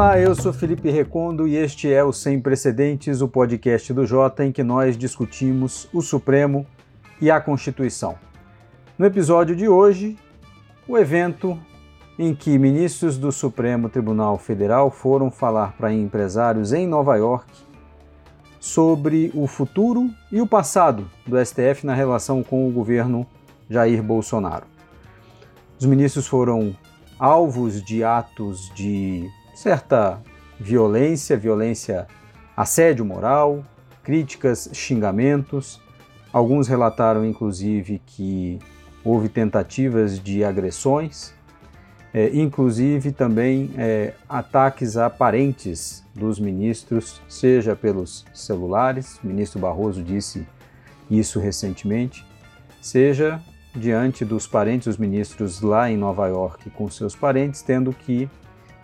Olá, eu sou Felipe Recondo e este é o Sem Precedentes, o podcast do Jota em que nós discutimos o Supremo e a Constituição. No episódio de hoje, o evento em que ministros do Supremo Tribunal Federal foram falar para empresários em Nova York sobre o futuro e o passado do STF na relação com o governo Jair Bolsonaro. Os ministros foram alvos de atos de certa violência, violência, assédio moral, críticas, xingamentos. Alguns relataram inclusive que houve tentativas de agressões, é, inclusive também é, ataques a parentes dos ministros, seja pelos celulares, o ministro Barroso disse isso recentemente, seja diante dos parentes dos ministros lá em Nova York com seus parentes, tendo que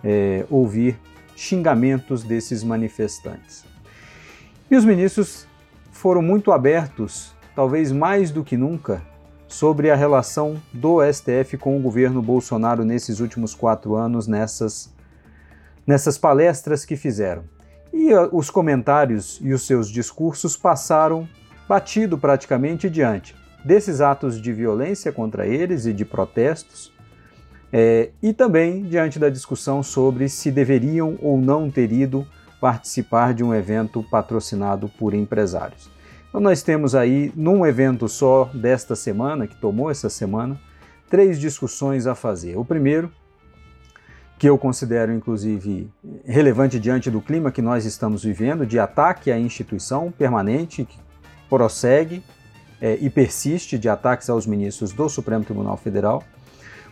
é, ouvir xingamentos desses manifestantes. E os ministros foram muito abertos, talvez mais do que nunca, sobre a relação do STF com o governo Bolsonaro nesses últimos quatro anos, nessas, nessas palestras que fizeram. E uh, os comentários e os seus discursos passaram batido praticamente diante desses atos de violência contra eles e de protestos, é, e também diante da discussão sobre se deveriam ou não ter ido participar de um evento patrocinado por empresários. Então, nós temos aí, num evento só desta semana, que tomou essa semana, três discussões a fazer. O primeiro, que eu considero inclusive relevante diante do clima que nós estamos vivendo, de ataque à instituição permanente, que prossegue é, e persiste de ataques aos ministros do Supremo Tribunal Federal.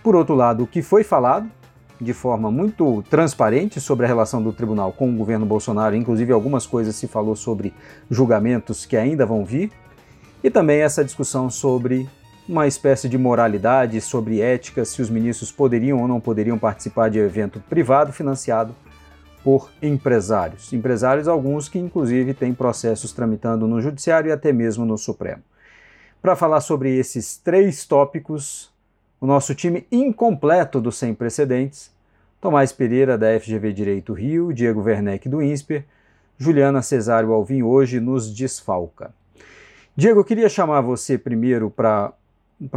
Por outro lado, o que foi falado de forma muito transparente sobre a relação do tribunal com o governo Bolsonaro, inclusive algumas coisas se falou sobre julgamentos que ainda vão vir, e também essa discussão sobre uma espécie de moralidade, sobre ética, se os ministros poderiam ou não poderiam participar de evento privado financiado por empresários. Empresários, alguns que inclusive têm processos tramitando no Judiciário e até mesmo no Supremo. Para falar sobre esses três tópicos, o nosso time incompleto do Sem Precedentes, Tomás Pereira, da FGV Direito Rio, Diego Werneck, do INSPER, Juliana Cesário Alvim, hoje nos desfalca. Diego, eu queria chamar você primeiro para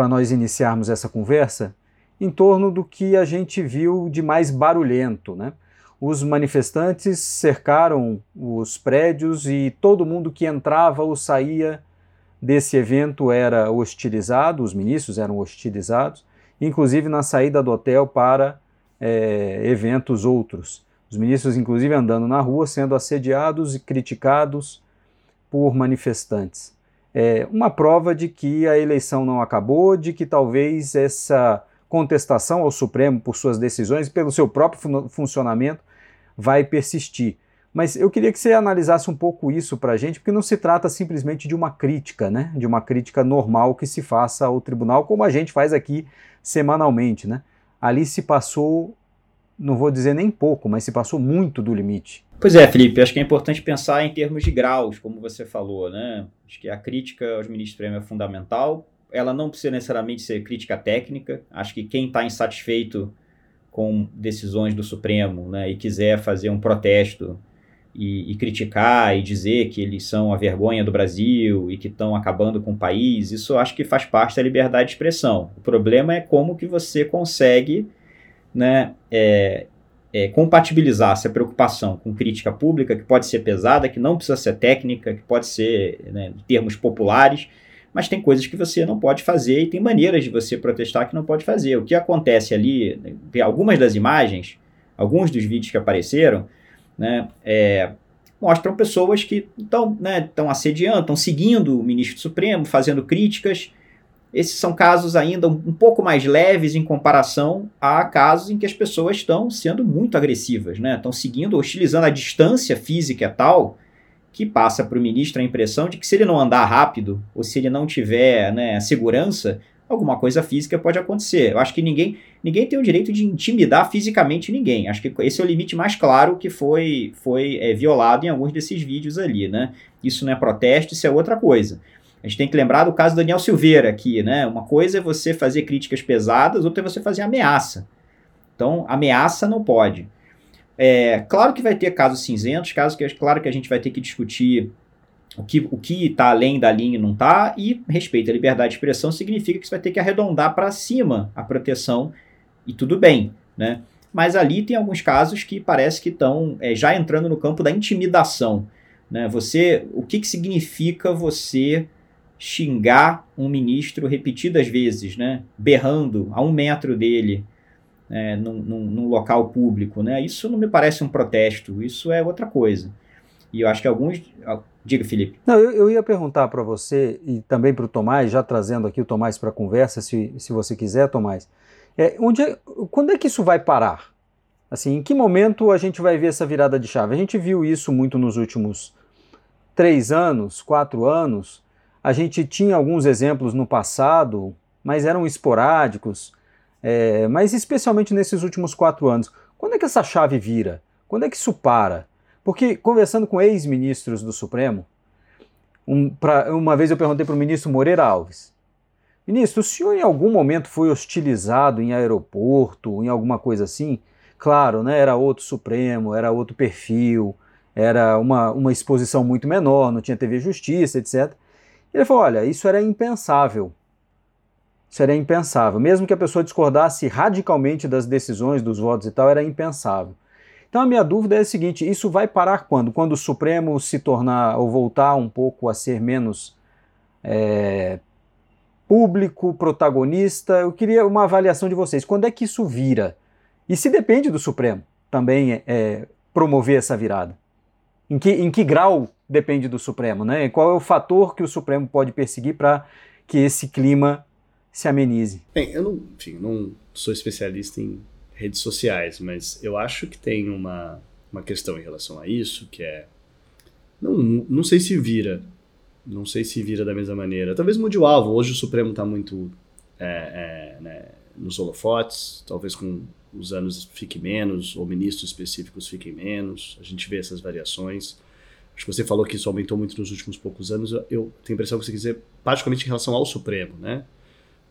nós iniciarmos essa conversa em torno do que a gente viu de mais barulhento. Né? Os manifestantes cercaram os prédios e todo mundo que entrava ou saía desse evento era hostilizado, os ministros eram hostilizados, inclusive na saída do hotel para é, eventos outros. Os ministros, inclusive, andando na rua, sendo assediados e criticados por manifestantes. É uma prova de que a eleição não acabou, de que talvez essa contestação ao Supremo por suas decisões, pelo seu próprio funcionamento, vai persistir. Mas eu queria que você analisasse um pouco isso para a gente, porque não se trata simplesmente de uma crítica, né? de uma crítica normal que se faça ao tribunal, como a gente faz aqui semanalmente. Né? Ali se passou, não vou dizer nem pouco, mas se passou muito do limite. Pois é, Felipe, acho que é importante pensar em termos de graus, como você falou. Né? Acho que a crítica aos ministros Supremo é fundamental. Ela não precisa necessariamente ser crítica técnica. Acho que quem está insatisfeito com decisões do Supremo né, e quiser fazer um protesto e, e, criticar e dizer que eles são a vergonha do Brasil e que estão acabando com o país, isso eu acho que faz parte da liberdade de expressão. O problema é como que você consegue né, é, é, compatibilizar essa preocupação com crítica pública, que pode ser pesada, que não precisa ser técnica, que pode ser né, termos populares, mas tem coisas que você não pode fazer e tem maneiras de você protestar que não pode fazer. O que acontece ali, algumas das imagens, alguns dos vídeos que apareceram, né, é, mostram pessoas que estão né, assediando, estão seguindo o ministro Supremo, fazendo críticas. Esses são casos ainda um, pouco mais leves em comparação a casos em que as pessoas estão sendo muito agressivas, né? Estão seguindo, hostilizando a distância física tal que passa para o ministro a impressão de que se ele não andar rápido ou se ele não tiver né, segurança, alguma coisa física pode acontecer. Eu acho que ninguém, ninguém tem o direito de intimidar fisicamente ninguém. Acho que esse é o limite mais claro que foi, foi é, violado em alguns desses vídeos ali, né? Isso não é protesto, isso é outra coisa. A gente tem que lembrar do caso do Daniel Silveira aqui, né? Uma coisa é você fazer críticas pesadas, outra é você fazer ameaça. Então, ameaça não pode. É, claro que vai ter casos cinzentos, casos que claro que a gente vai ter que discutir o que o que está além da linha não está, e respeito à liberdade de expressão significa que você vai ter que arredondar para cima a proteção e tudo bem, né? Mas ali tem alguns casos que parece que estão é, já entrando no campo da intimidação, né? Você, o que, que significa você xingar um ministro repetidas vezes, né? Berrando a um metro dele, é, num, num, num local público, né? Isso não me parece um protesto, isso é outra coisa. E eu acho que alguns. Diga, Felipe. Não, eu, eu ia perguntar para você e também para o Tomás, já trazendo aqui o Tomás para a conversa, se, se você quiser, Tomás. É, onde é, quando é que isso vai parar? Assim, em que momento a gente vai ver essa virada de chave? A gente viu isso muito nos últimos três anos, quatro anos. A gente tinha alguns exemplos no passado, mas eram esporádicos. É, mas especialmente nesses últimos quatro anos. Quando é que essa chave vira? Quando é que isso para? Porque, conversando com ex-ministros do Supremo, um, pra, uma vez eu perguntei para o ministro Moreira Alves: Ministro, o senhor em algum momento foi hostilizado em aeroporto, em alguma coisa assim? Claro, né, era outro Supremo, era outro perfil, era uma, uma exposição muito menor, não tinha TV Justiça, etc. Ele falou: olha, isso era impensável. Isso era impensável. Mesmo que a pessoa discordasse radicalmente das decisões, dos votos e tal, era impensável. Então a minha dúvida é a seguinte: isso vai parar quando? Quando o Supremo se tornar ou voltar um pouco a ser menos é, público, protagonista? Eu queria uma avaliação de vocês. Quando é que isso vira? E se depende do Supremo também é, promover essa virada? Em que, em que grau depende do Supremo? Né? Qual é o fator que o Supremo pode perseguir para que esse clima se amenize? Bem, eu não, enfim, não sou especialista em redes sociais, mas eu acho que tem uma, uma questão em relação a isso, que é. Não, não sei se vira. Não sei se vira da mesma maneira. Talvez mude o alvo. Hoje o Supremo está muito é, é, né, nos holofotes, talvez com os anos fique menos, ou ministros específicos fiquem menos. A gente vê essas variações. Acho que você falou que isso aumentou muito nos últimos poucos anos. Eu tenho a impressão que você quer dizer, particularmente em relação ao Supremo, né?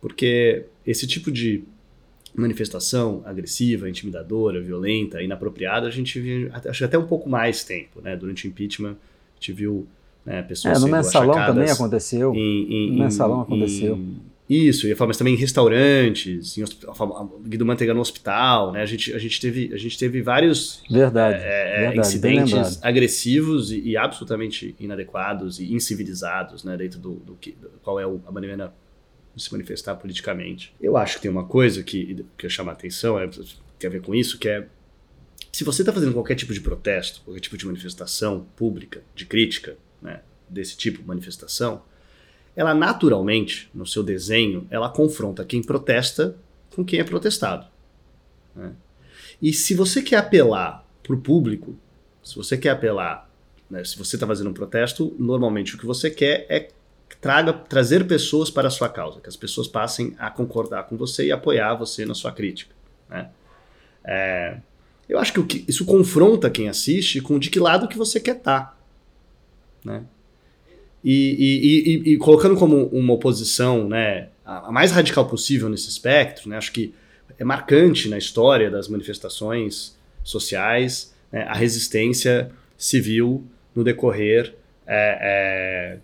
Porque esse tipo de manifestação agressiva, intimidadora, violenta, inapropriada, a gente viu, acho até um pouco mais tempo, né? Durante o impeachment, a gente viu né, pessoas é, no mensalão também aconteceu. Em, em, no mensalão aconteceu. Isso, eu ia falar, mas também em restaurantes, em Guido Manteiga no hospital, né? A gente, a gente, teve, a gente teve vários verdade, é, verdade, incidentes agressivos e, e, absolutamente inadequados e incivilizados, né? Dentro do, do, que, do qual é a maneira se manifestar politicamente. Eu acho que tem uma coisa que, que chama a atenção, é, tem a ver com isso, que é se você está fazendo qualquer tipo de protesto, qualquer tipo de manifestação pública, de crítica, né, desse tipo de manifestação, ela naturalmente, no seu desenho, ela confronta quem protesta com quem é protestado. Né? E se você quer apelar para o público, se você quer apelar, né, se você está fazendo um protesto, normalmente o que você quer é traga, trazer pessoas para a sua causa, que as pessoas passem a concordar com você e apoiar você na sua crítica. Né? É, eu acho que, que isso confronta quem assiste com de que lado que você quer estar. Tá, né? E, e, e, e, colocando como uma oposição né, a, mais radical possível nesse espectro, né, acho que é marcante na história das manifestações sociais né, a resistência civil no decorrer é, é,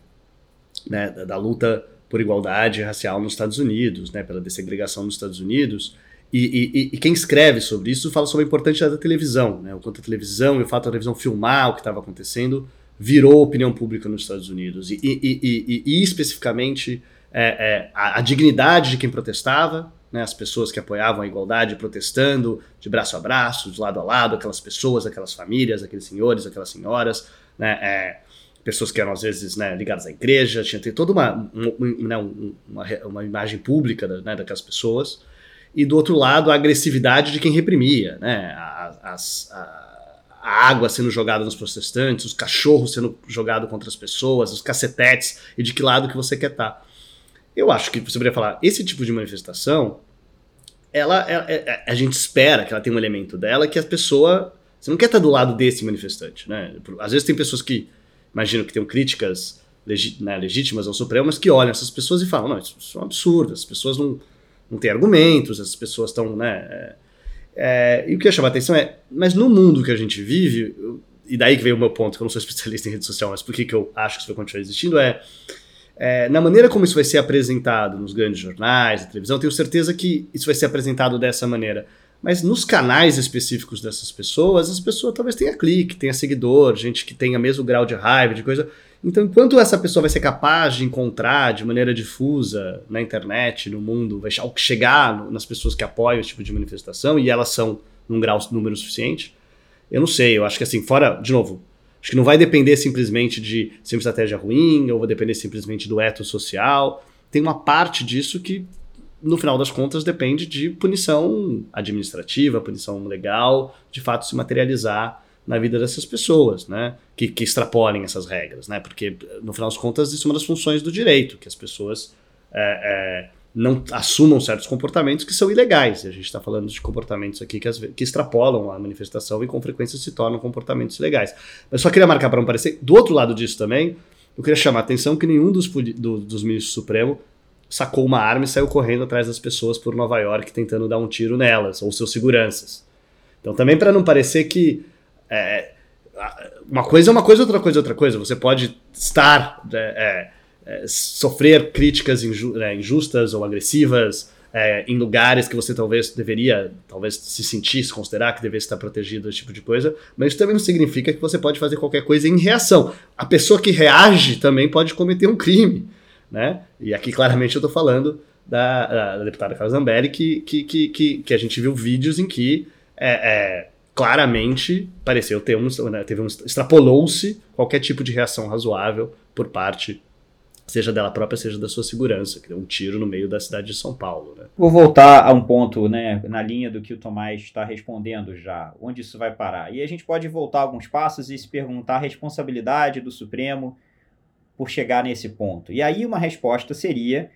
né, da, da, luta por igualdade racial nos Estados Unidos, né, pela dessegregação nos Estados Unidos. E, e, e, quem escreve sobre isso fala sobre a importância da televisão, né, o quanto a televisão e o fato da televisão filmar o que estava acontecendo virou opinião pública nos Estados Unidos. E, e especificamente é, é, a, a, dignidade de quem protestava, né, as pessoas que apoiavam a igualdade protestando de braço a braço, de lado a lado, aquelas pessoas, aquelas famílias, aqueles senhores, aquelas senhoras, né, é, pessoas que eram às vezes né, ligadas à igreja, tinha ter toda uma, né, uma, uma, imagem pública né, daquelas pessoas, e do outro lado a agressividade de quem reprimia, né, as, a, a, água sendo jogada nos protestantes, os cachorros sendo jogados contra as pessoas, os cacetetes, e de que lado que você quer estar. Tá. Eu acho que você poderia falar, esse tipo de manifestação, ela, ela, é, é, a gente espera que ela tenha um elemento dela que a pessoa, você não quer estar do lado desse manifestante, né, às vezes tem pessoas que imagino que tenham críticas né, legítimas ao Supremo, mas que olham essas pessoas e falam: não, isso, isso é um absurdo, as pessoas não, não têm argumentos, essas pessoas estão. Né, é... É, e o que eu chamo a atenção é, mas no mundo que a gente vive, e daí que veio o meu ponto, que eu não sou especialista em rede social, mas por que, que eu acho que isso vai continuar existindo, é, é, na maneira como isso vai ser apresentado nos grandes jornais, na televisão, tenho certeza que isso vai ser apresentado dessa maneira. Mas nos canais específicos dessas pessoas, as pessoas talvez tenha clique, tenha seguidor, gente que tenha mesmo grau de raiva, de coisa. Então, enquanto essa pessoa vai ser capaz de encontrar de maneira difusa na internet, no mundo, vai chegar nas pessoas que apoiam esse tipo de manifestação e elas são num grau número suficiente, eu não sei. Eu acho que assim, fora, de novo, acho que não vai depender simplesmente de ser uma estratégia ruim, ou vai depender simplesmente do eto social. Tem uma parte disso que no final das contas, depende de punição administrativa, punição legal, de fato se materializar na vida dessas pessoas, né? Que, que extrapolem essas regras, né? Porque, no final das contas, isso é uma das funções do direito, que as pessoas é, é, não assumam certos comportamentos que são ilegais. E a gente está falando de comportamentos aqui que, as, que extrapolam a manifestação e, com frequência, se tornam comportamentos ilegais. Mas só queria marcar para não parecer, do outro lado disso também, eu queria chamar a atenção que nenhum dos, do, dos ministros do Supremo sacou uma arma e saiu correndo atrás das pessoas por Nova York tentando dar um tiro nelas, ou seus seguranças. Então, também para não parecer que é, uma coisa é uma coisa, outra coisa é outra coisa. Você pode estar, é, é, é sofrer críticas né, injustas ou agressivas é, em lugares que você talvez deveria, talvez se sentir, se considerar que deveria estar protegido desse tipo de coisa, mas isso também não significa que você pode fazer qualquer coisa em reação. A pessoa que reage também pode cometer um crime né? E aqui claramente eu estou falando da, da, deputada Carla Zambelli, que, que, que, que, a gente viu vídeos em que é, é, claramente pareceu ter um, né, teve um extrapolou-se qualquer tipo de reação razoável por parte seja dela própria, seja da sua segurança, que deu um tiro no meio da cidade de São Paulo. Né? Vou voltar a um ponto, né, na linha do que o Tomás está respondendo já, onde isso vai parar. E a gente pode voltar alguns passos e se perguntar a responsabilidade do Supremo por chegar nesse ponto? E aí uma resposta seria: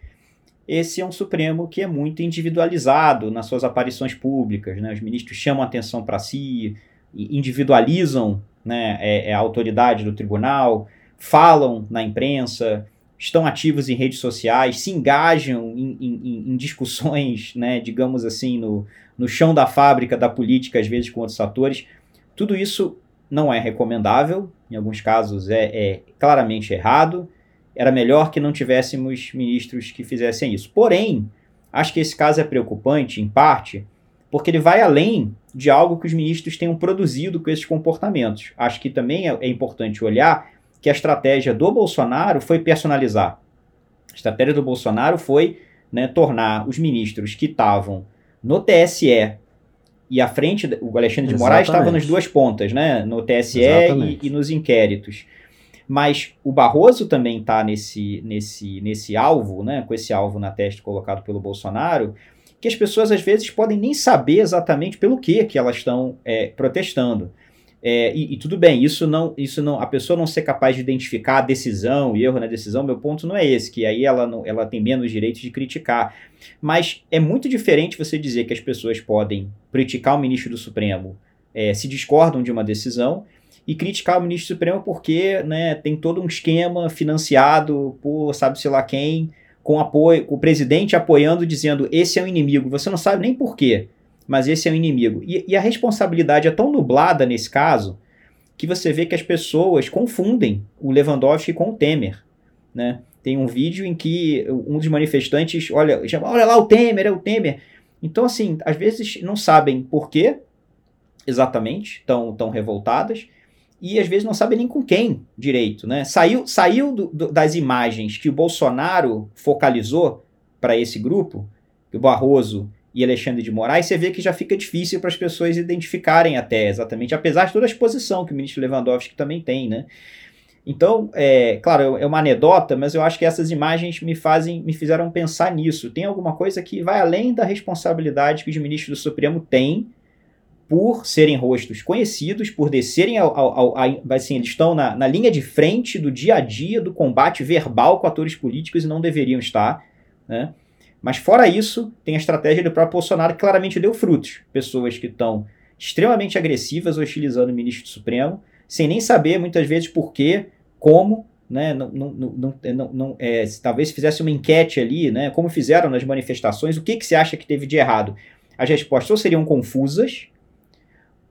esse é um Supremo que é muito individualizado nas suas aparições públicas. Né? Os ministros chamam atenção para si, individualizam né, é, é, a autoridade do tribunal, falam na imprensa, estão ativos em redes sociais, se engajam em, em, em discussões, né, digamos assim, no, no chão da fábrica da política, às vezes com outros atores. Tudo isso não é recomendável, em alguns casos é, é claramente errado. Era melhor que não tivéssemos ministros que fizessem isso. Porém, acho que esse caso é preocupante, em parte, porque ele vai além de algo que os ministros tenham produzido com esses comportamentos. Acho que também é, é importante olhar que a estratégia do Bolsonaro foi personalizar. A estratégia do Bolsonaro foi né, tornar os ministros que estavam no TSE e à frente, o Alexandre de Moraes estava nas duas pontas, né? No TSE e, e, nos inquéritos. Mas o Barroso também está nesse, nesse, nesse alvo, né? Com esse alvo na testa colocado pelo Bolsonaro, que as pessoas às vezes podem nem saber exatamente pelo que, que elas estão é, protestando. É, e, e, tudo bem, isso não, isso não, a pessoa não ser capaz de identificar a decisão, o erro na decisão, meu ponto não é esse, que aí ela, não, ela tem menos direito de criticar. Mas é muito diferente você dizer que as pessoas podem criticar o ministro do Supremo é, se discordam de uma decisão e criticar o ministro do Supremo porque né, tem todo um esquema financiado por sabe-se lá quem, com apoio, o presidente apoiando, dizendo esse é o inimigo. Você não sabe nem por quê mas esse é o inimigo. E, e a responsabilidade é tão nublada nesse caso que você vê que as pessoas confundem o Lewandowski com o Temer. Né? Tem um vídeo em que um dos manifestantes olha, chama, olha lá o Temer, é o Temer. Então, assim, às vezes não sabem por quê exatamente, estão tão revoltadas, e às vezes não sabem nem com quem direito. Né? Saiu, saiu do, do, das imagens que o Bolsonaro focalizou para esse grupo, que o Barroso e Alexandre de Moraes, você vê que já fica difícil para as pessoas identificarem até exatamente, apesar de toda a exposição que o ministro Lewandowski também tem, né? Então, é, claro, é uma anedota, mas eu acho que essas imagens me fazem, me fizeram pensar nisso. Tem alguma coisa que vai além da responsabilidade que os ministros do Supremo têm por serem rostos conhecidos, por descerem ao, ao, ao, ao assim, eles estão na, na linha de frente do dia a dia do combate verbal com atores políticos e não deveriam estar, né? Mas fora isso, tem a estratégia do próprio Bolsonaro que claramente deu frutos. Pessoas que estão extremamente agressivas hostilizando o ministro do Supremo, sem nem saber muitas vezes por quê, como, né, não, não, não, não, não é, se talvez fizesse uma enquete ali, né, como fizeram nas manifestações, o que, que você acha que teve de errado? as respostas ou seriam confusas,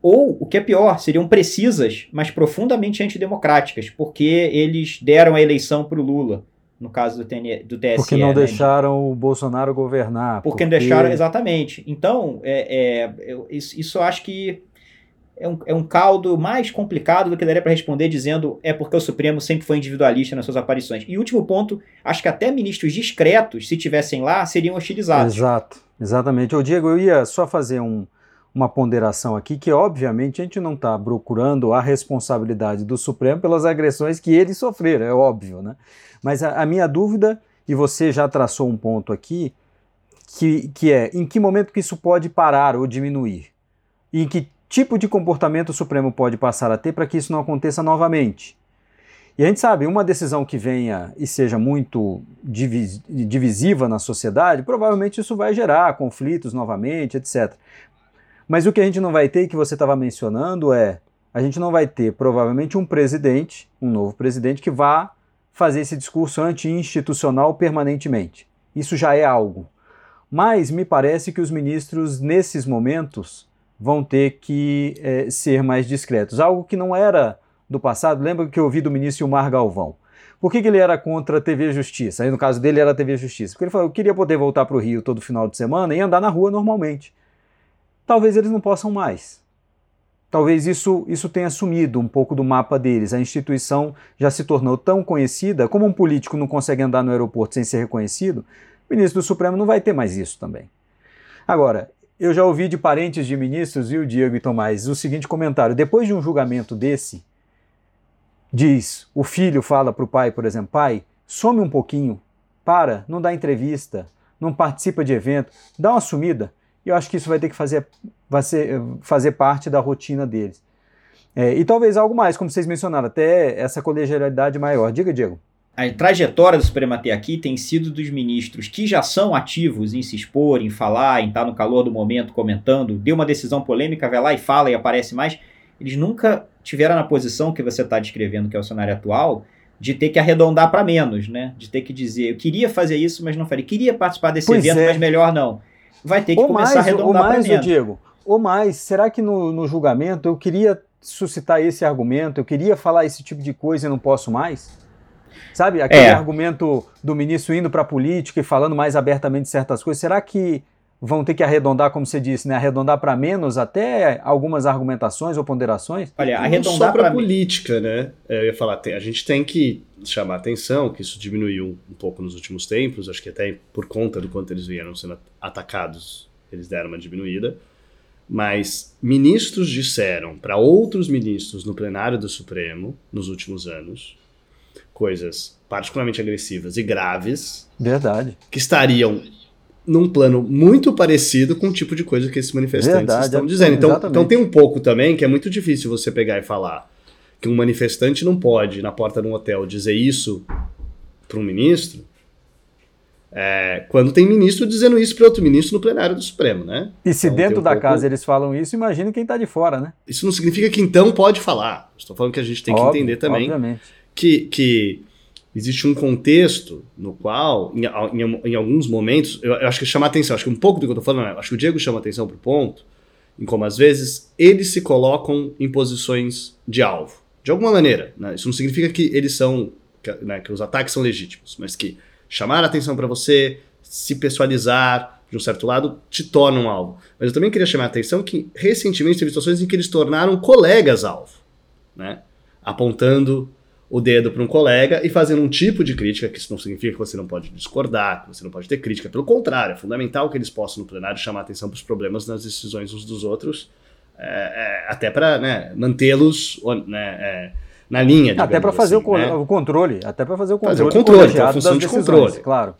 ou, o que é pior, seriam precisas, mas profundamente antidemocráticas, porque eles deram a eleição para o Lula, no caso do, TN, do TSE. Porque não né? deixaram o Bolsonaro governar. Porque, porque... não deixaram, exatamente. Então, é, é, isso, isso eu acho que é um, é um caldo mais complicado do que daria para responder dizendo é porque o Supremo sempre foi individualista nas suas aparições. E último ponto, acho que até ministros discretos, se tivessem lá, seriam hostilizados. Exato, exatamente. Ô Diego, eu ia só fazer um, uma ponderação aqui, que obviamente a gente não está procurando a responsabilidade do Supremo pelas agressões que eles sofreram, é óbvio, né? Mas a, a minha dúvida, e você já traçou um ponto aqui, que, que é em que momento que isso pode parar ou diminuir? E em que tipo de comportamento o Supremo pode passar a ter para que isso não aconteça novamente? E a gente sabe, uma decisão que venha e seja muito divisiva na sociedade, provavelmente isso vai gerar conflitos novamente, etc. Mas o que a gente não vai ter, que você estava mencionando, é a gente não vai ter provavelmente um presidente, um novo presidente, que vá fazer esse discurso anti-institucional permanentemente. Isso já é algo. Mas me parece que os ministros, nesses momentos, vão ter que é, ser mais discretos. Algo que não era do passado. Lembra que eu ouvi do ministro Mar Galvão? Por que, que, ele era contra a TV Justiça? Aí, no caso dele, era a TV Justiça. Porque ele falou: eu queria poder voltar para o Rio todo final de semana e andar na rua normalmente talvez eles não possam mais. Talvez isso, isso tenha sumido um pouco do mapa deles. A instituição já se tornou tão conhecida, como um político não consegue andar no aeroporto sem ser reconhecido, o ministro do Supremo não vai ter mais isso também. Agora, eu já ouvi de parentes de ministros, viu, Diego e Tomás, o seguinte comentário: depois de um julgamento desse, diz, o filho fala para o pai, por exemplo, pai, some um pouquinho, para, não dá entrevista, não participa de evento, dá uma sumida. E eu acho que isso vai ter que fazer, vai ser, fazer parte da rotina deles. É, e talvez algo mais, como vocês mencionaram, até essa colegialidade maior. Diga, Diego. A trajetória do Supremo até aqui tem sido dos ministros que já são ativos em se expor, em falar, em estar no calor do momento comentando, deu uma decisão polêmica, vai lá e fala e aparece mais. Eles nunca tiveram na posição que você está descrevendo, que é o cenário atual, de ter que arredondar para menos, né? De ter que dizer, eu queria fazer isso, mas não falei. Queria participar desse pois evento, é. mas melhor não vai ter que ou começar mais, a arredondar ou mais, Diego, ou mais, será que no, no julgamento eu queria suscitar esse argumento, eu queria falar esse tipo de coisa e não posso mais? Sabe, aquele é. argumento do ministro indo para a política e falando mais abertamente certas coisas, será que vão ter que arredondar, como você disse, né, arredondar para menos até algumas argumentações ou ponderações? Olha, arredondar para política, né? É, eu ia falar, a gente tem que chamar atenção que isso diminuiu um pouco nos últimos tempos, acho que até por conta do quanto eles vieram sendo atacados, eles deram uma diminuída. Mas ministros disseram para outros ministros no plenário do Supremo nos últimos anos coisas particularmente agressivas e graves. Verdade. Que estariam num plano muito parecido com o tipo de coisa que esses manifestantes Verdade, estão dizendo. Então, então tem um pouco também que é muito difícil você pegar e falar que um manifestante não pode, na porta de um hotel, dizer isso para um ministro, é, quando tem ministro dizendo isso para outro ministro no plenário do Supremo, né? E se então, dentro um da pouco... casa eles falam isso, imagine quem está de fora, né? Isso não significa que então pode falar. Estou falando que a gente tem Óbvio, que entender também que, que existe um contexto no qual, em, em, em alguns momentos, eu, eu, acho que chama atenção, acho que um pouco do que eu estou falando, acho que o Diego chama atenção para o ponto, em como às vezes eles se colocam em posições de alvo. De alguma maneira. Né? Isso não significa que eles são, que, né, que os ataques são legítimos, mas que chamar a atenção para você, se pessoalizar de um certo lado, te torna um alvo. Mas eu também queria chamar a atenção que recentemente teve situações em que eles tornaram colegas alvo, né? apontando o dedo para um colega e fazendo um tipo de crítica, que isso não significa que você não pode discordar, que você não pode ter crítica. Pelo contrário, é fundamental que eles possam no plenário chamar atenção para os problemas nas decisões uns dos outros, é, é, até para né, mantê-los né, é, na linha. Até para fazer assim, o, né? o, controle, até para fazer o controle. Fazer o controle, então, a função de controle. Claro.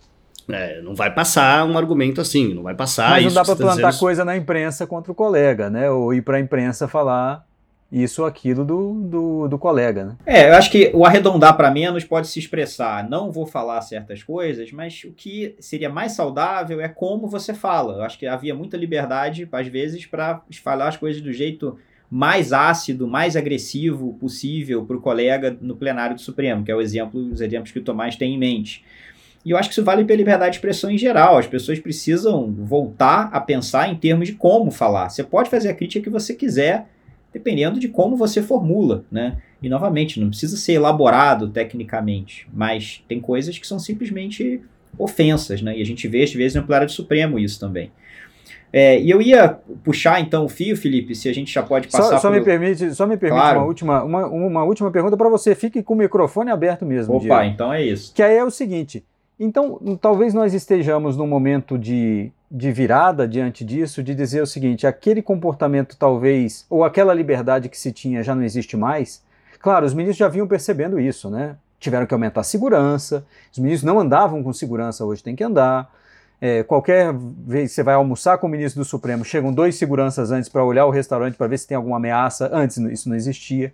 É, não vai passar um argumento assim, não vai passar Mas não dá para tá plantar dizendo... coisa na imprensa contra o colega, né? Ou ir para a imprensa falar isso ou aquilo do, do, do, colega, né? É, eu acho que o arredondar para menos pode se expressar. Não vou falar certas coisas, mas o que seria mais saudável é como você fala. Eu acho que havia muita liberdade, às vezes, para falar as coisas do jeito mais ácido, mais agressivo possível para o colega no plenário do Supremo, que é o exemplo, os exemplos que o Tomás tem em mente. E eu acho que isso vale pela liberdade de expressão em geral. As pessoas precisam voltar a pensar em termos de como falar. Você pode fazer a crítica que você quiser, dependendo de como você formula, né? E novamente, não precisa ser elaborado tecnicamente, mas tem coisas que são simplesmente ofensas, né? E a gente vê às vezes no plenário do Supremo isso também. É, e eu ia puxar então o fio, Felipe, se a gente já pode passar. Só, só me permite, só me permite claro. uma, última, uma, uma última pergunta para você. Fique com o microfone aberto mesmo. Opa, Diego. então é isso. Que aí é o seguinte: então, talvez nós estejamos num momento de, de virada diante disso, de dizer o seguinte: aquele comportamento talvez, ou aquela liberdade que se tinha já não existe mais. Claro, os ministros já vinham percebendo isso, né? Tiveram que aumentar a segurança, os ministros não andavam com segurança, hoje tem que andar. É, qualquer vez que você vai almoçar com o ministro do Supremo, chegam dois seguranças antes para olhar o restaurante para ver se tem alguma ameaça. Antes isso não existia.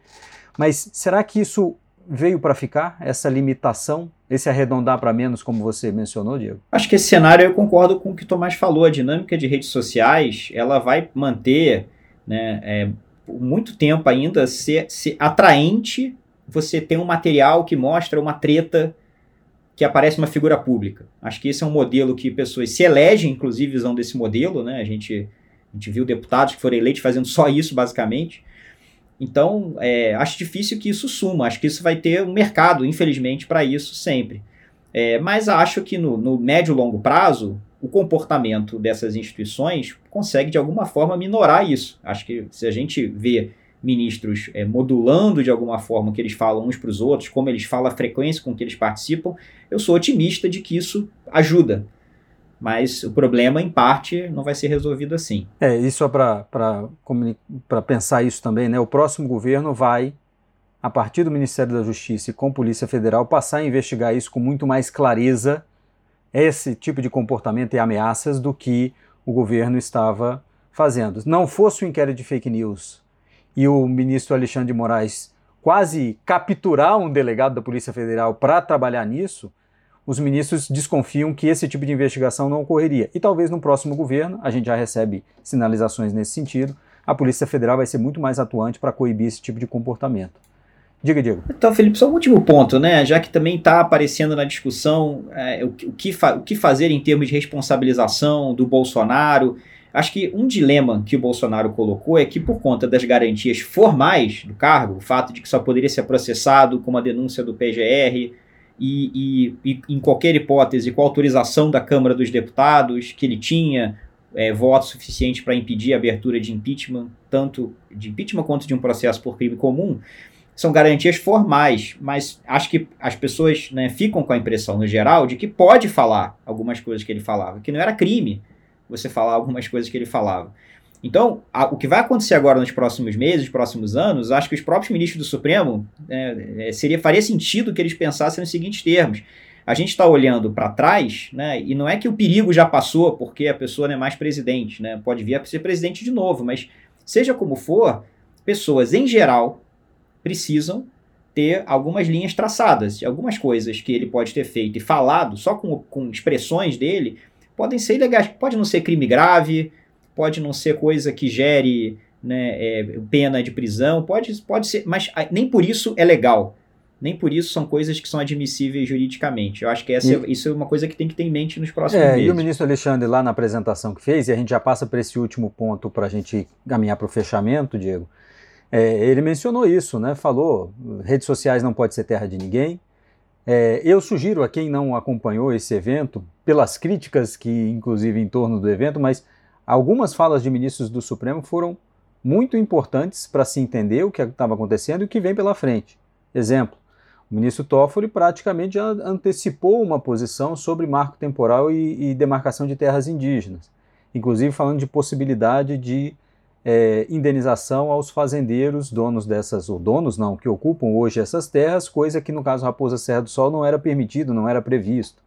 Mas será que isso veio para ficar, essa limitação, esse arredondar para menos, como você mencionou, Diego? Acho que esse cenário eu concordo com o que o Tomás falou. A dinâmica de redes sociais ela vai manter né, é, por muito tempo ainda ser, ser atraente você ter um material que mostra uma treta que aparece uma figura pública. Acho que esse é um modelo que pessoas se elegem, inclusive, usando esse modelo. Né? A, gente, a gente viu deputados que foram eleitos fazendo só isso, basicamente. Então, é, acho difícil que isso suma. Acho que isso vai ter um mercado, infelizmente, para isso sempre. É, mas acho que no, no médio e longo prazo, o comportamento dessas instituições consegue, de alguma forma, minorar isso. Acho que se a gente vê ministros é, modulando de alguma forma o que eles falam uns para os outros, como eles falam, a frequência com que eles participam, eu sou otimista de que isso ajuda mas o problema, em parte, não vai ser resolvido assim. É, e só para pensar isso também, né, o próximo governo vai, a partir do Ministério da Justiça e com a Polícia Federal, passar a investigar isso com muito mais clareza, esse tipo de comportamento e ameaças, do que o governo estava fazendo. Não fosse o inquérito de fake news e o ministro Alexandre de Moraes quase capturar um delegado da Polícia Federal para trabalhar nisso, os ministros desconfiam que esse tipo de investigação não ocorreria. E talvez no próximo governo, a gente já recebe sinalizações nesse sentido, a Polícia Federal vai ser muito mais atuante para coibir esse tipo de comportamento. Diga, Diego. Então, Felipe, só um último ponto, né? Já que também está aparecendo na discussão é, o, o, que o que fazer em termos de responsabilização do Bolsonaro. Acho que um dilema que o Bolsonaro colocou é que, por conta das garantias formais do cargo, o fato de que só poderia ser processado com uma denúncia do PGR, e, e, e, em qualquer hipótese, com a autorização da Câmara dos Deputados, que ele tinha é, voto suficiente para impedir a abertura de impeachment, tanto de impeachment quanto de um processo por crime comum, são garantias formais, mas acho que as pessoas né, ficam com a impressão, no geral, de que pode falar algumas coisas que ele falava, que não era crime você falar algumas coisas que ele falava. Então, a, o que vai acontecer agora nos próximos meses, nos próximos anos, acho que os próprios ministros do Supremo é, é, seria faria sentido que eles pensassem nos seguintes termos. A gente está olhando para trás, né, e não é que o perigo já passou porque a pessoa não é mais presidente, né, pode vir a ser presidente de novo, mas seja como for, pessoas em geral precisam ter algumas linhas traçadas. Algumas coisas que ele pode ter feito e falado só com, com expressões dele podem ser ilegais. Pode não ser crime grave, pode não ser coisa que gere né, é, pena de prisão, pode, pode ser, mas nem por isso é legal. Nem por isso são coisas que são admissíveis juridicamente. Eu acho que essa, e, isso é uma coisa que tem que ter em mente nos próximos é, meses. E o ministro Alexandre, lá na apresentação que fez, e a gente já passa para esse último ponto para a gente caminhar para o fechamento, Diego, é, ele mencionou isso, né? falou, redes sociais não pode ser terra de ninguém, é, eu sugiro a quem não acompanhou esse evento, pelas críticas que, inclusive, em torno do evento, mas Algumas falas de ministros do Supremo foram muito importantes para se entender o que estava acontecendo e o que vem pela frente. Exemplo, o ministro Toffoli praticamente já antecipou uma posição sobre marco temporal e, e demarcação de terras indígenas, inclusive falando de possibilidade de é, indenização aos fazendeiros, donos dessas, ou donos não, que ocupam hoje essas terras, coisa que no caso Raposa Serra do Sol não era permitido, não era previsto.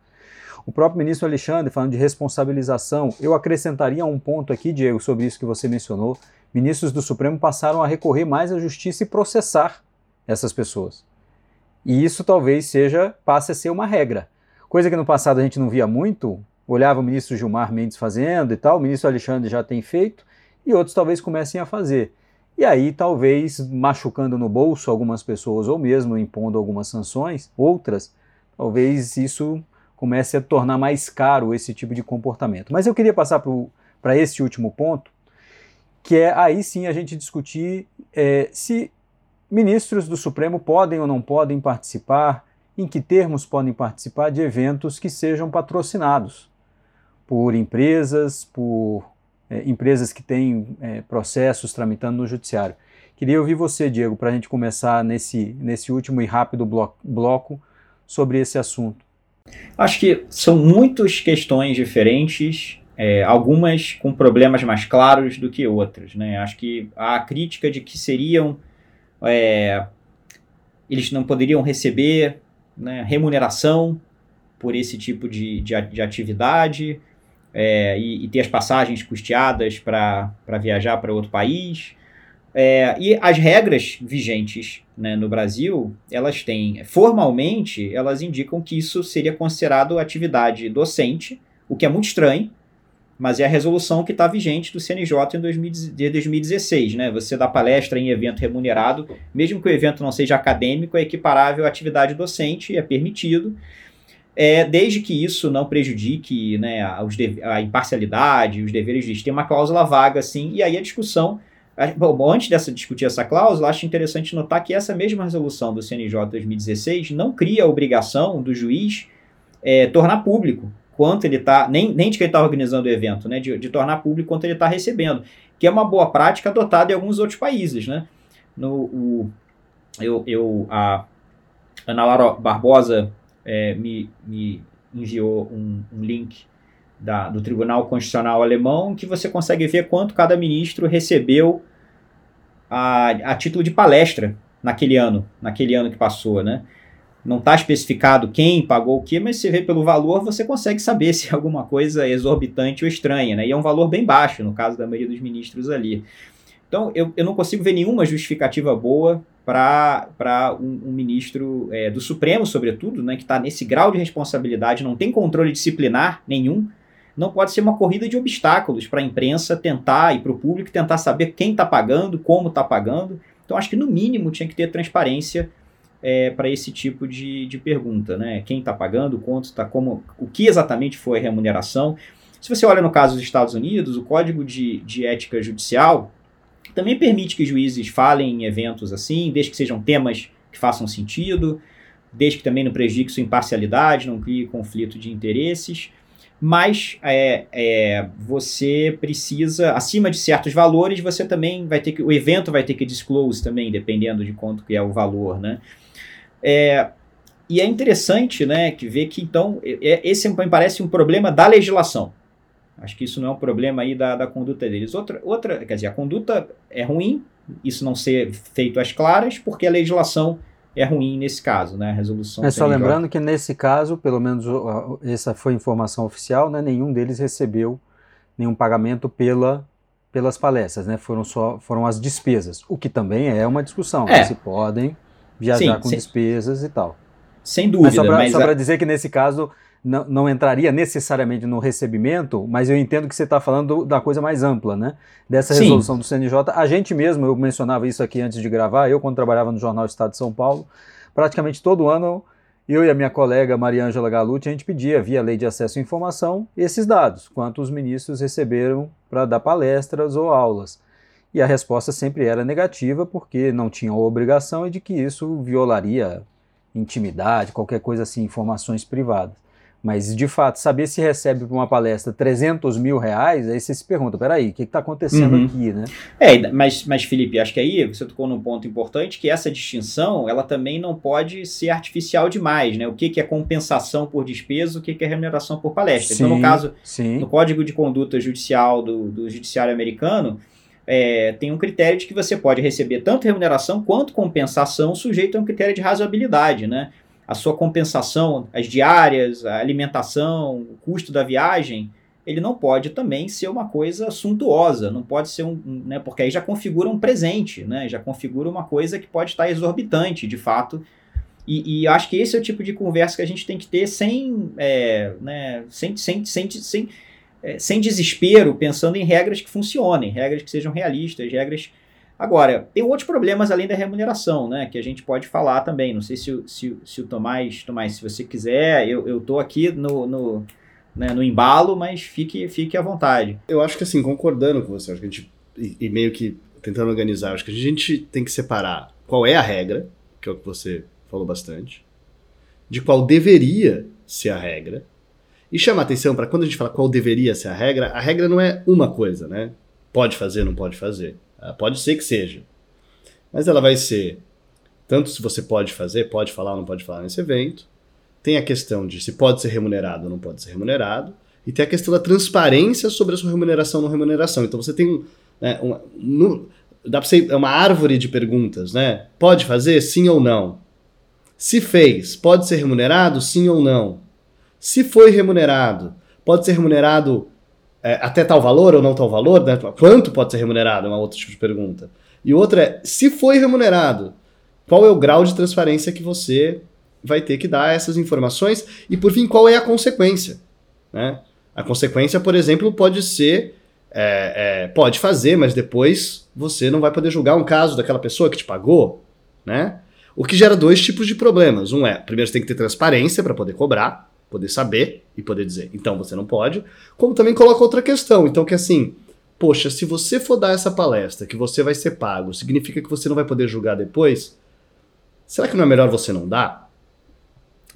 O próprio ministro Alexandre, falando de responsabilização, eu acrescentaria um ponto aqui, Diego, sobre isso que você mencionou. Ministros do Supremo passaram a recorrer mais à justiça e processar essas pessoas. E isso talvez seja, passe a ser uma regra. Coisa que no passado a gente não via muito, olhava o ministro Gilmar Mendes fazendo e tal, o ministro Alexandre já tem feito, e outros talvez comecem a fazer. E aí, talvez, machucando no bolso algumas pessoas, ou mesmo impondo algumas sanções, outras, talvez isso comece a tornar mais caro esse tipo de comportamento. Mas eu queria passar para esse último ponto, que é aí sim a gente discutir é, se ministros do Supremo podem ou não podem participar, em que termos podem participar de eventos que sejam patrocinados por empresas, por é, empresas que têm é, processos tramitando no judiciário. Queria ouvir você, Diego, para a gente começar nesse, nesse último e rápido bloco, bloco sobre esse assunto. Acho que são muitas questões diferentes, é, algumas com problemas mais claros do que outras. Né? Acho que a crítica de que seriam. É, eles não poderiam receber né, remuneração por esse tipo de, de, de atividade é, e, e, ter as passagens custeadas para viajar para outro país. É, e as regras vigentes né, no Brasil, elas têm, formalmente, elas indicam que isso seria considerado atividade docente, o que é muito estranho, mas é a resolução que está vigente do CNJ em 2016. Né? Você dá palestra em evento remunerado, mesmo que o evento não seja acadêmico, é equiparável à atividade docente, é permitido, é, desde que isso não prejudique né, a, a imparcialidade, os deveres de tem uma cláusula vaga, assim, e aí a discussão Bom, antes de discutir essa cláusula, acho interessante notar que essa mesma resolução do CNJ 2016 não cria a obrigação do juiz é, tornar público quanto ele está, nem, nem de que ele está organizando o evento, né, de, de tornar público quanto ele está recebendo, que é uma boa prática adotada em alguns outros países. Né? No, o, eu, eu, a Ana Laura Barbosa é, me, me enviou um, um link da, do Tribunal Constitucional Alemão, que você consegue ver quanto cada ministro recebeu a, a título de palestra naquele ano, naquele ano que passou, né? Não está especificado quem pagou o que, mas se vê pelo valor, você consegue saber se é alguma coisa exorbitante ou estranha, né? E é um valor bem baixo, no caso da maioria dos ministros ali. Então, eu, eu não consigo ver nenhuma justificativa boa para um, um, ministro é, do Supremo, sobretudo, né, que está nesse grau de responsabilidade, não tem controle disciplinar nenhum, não pode ser uma corrida de obstáculos para a imprensa tentar e para o público tentar saber quem está pagando, como está pagando. Então, acho que no mínimo tinha que ter transparência é, para esse tipo de, de pergunta, né? Quem está pagando, quanto está, como, o que exatamente foi a remuneração. Se você olha no caso dos Estados Unidos, o Código de, de Ética Judicial também permite que juízes falem em eventos assim, desde que sejam temas que façam sentido, desde que também não prejudique sua imparcialidade, não crie conflito de interesses mas é, é, você precisa, acima de certos valores, você também vai ter que, o evento vai ter que disclose também, dependendo de quanto que é o valor, né? É, e é interessante, né, que ver que então, esse me parece um problema da legislação. Acho que isso não é um problema aí da, da conduta deles. Outra, outra, quer dizer, a conduta é ruim, isso não ser feito às claras, porque a legislação é ruim nesse caso, né? A resolução. É só lembrando que nesse caso, pelo menos essa foi informação oficial, né? Nenhum deles recebeu nenhum pagamento pela pelas palestras, né? Foram só foram as despesas, o que também é uma discussão, né? é. né? se podem viajar Sim, com sem, despesas e tal. Sem dúvida. Mas só para a... dizer que nesse caso não, não, entraria necessariamente no recebimento, mas eu entendo que você está falando da coisa mais ampla, né? Dessa resolução Sim. do CNJ. A gente mesmo, eu mencionava isso aqui antes de gravar, eu quando trabalhava no Jornal Estado de São Paulo, praticamente todo ano, eu e a minha colega Maria Ângela Galucci, a gente pedia, via lei de acesso à informação, esses dados, quanto os ministros receberam para dar palestras ou aulas. E a resposta sempre era negativa, porque não tinham obrigação e de que isso violaria intimidade, qualquer coisa assim, informações privadas. Mas, de fato, saber se recebe para uma palestra 300 mil reais, aí você se pergunta, peraí, o que está acontecendo uhum. aqui, né? É, mas, mas, Felipe, acho que aí você tocou num ponto importante, que essa distinção, ela também não pode ser artificial demais, né? O que, que é compensação por despesa, o que, que é remuneração por palestra. Sim, então, no caso, sim. no Código de Conduta Judicial do, do Judiciário Americano, é, tem um critério de que você pode receber tanto remuneração quanto compensação sujeito a um critério de razoabilidade, né? A sua compensação, as diárias, a alimentação, o custo da viagem, ele não pode também ser uma coisa suntuosa, não pode ser um, né, porque aí já configura um presente, né, já configura uma coisa que pode estar exorbitante, de fato, e, e acho que esse é o tipo de conversa que a gente tem que ter sem, é, né, sem, sem, sem, sem, é, sem desespero, pensando em regras que funcionem, regras que sejam realistas, regras Agora, tem outros problemas além da remuneração, né? Que a gente pode falar também. Não sei se, se, se o Tomás, Tomás, se você quiser, eu estou aqui no, no, né, no embalo, mas fique, fique à vontade. Eu acho que assim, concordando com você, acho que a gente, e, e meio que tentando organizar, acho que a gente tem que separar qual é a regra, que é o que você falou bastante, de qual deveria ser a regra, e chamar atenção para quando a gente fala qual deveria ser a regra, a regra não é uma coisa, né? Pode fazer, não pode fazer. Ah, pode ser que seja. Mas ela vai ser tanto se você pode fazer, pode falar ou não pode falar nesse evento. Tem a questão de se pode ser remunerado ou não pode ser remunerado. E tem a questão da transparência sobre a sua remuneração ou não remuneração. Então você tem né, um, um, dá para ser é uma árvore de perguntas, né? Pode fazer sim ou não? Se fez, pode ser remunerado sim ou não? Se foi remunerado, pode ser remunerado é, até tal valor ou não tal valor, né? quanto pode ser remunerado, é uma outra tipo de pergunta. E outra é, se foi remunerado, qual é o grau de transparência que você vai ter que dar essas informações? E por fim, qual é a consequência? Né? A consequência, por exemplo, pode ser, é, é, pode fazer, mas depois você não vai poder julgar um caso daquela pessoa que te pagou, né? O que gera dois tipos de problemas. Um é, primeiro você tem que ter transparência para poder cobrar, poder saber e poder dizer, então você não pode. Como também coloca outra questão, então que assim, poxa, se você for dar essa palestra que você vai ser pago, significa que você não vai poder julgar depois? Será que não é melhor você não dar?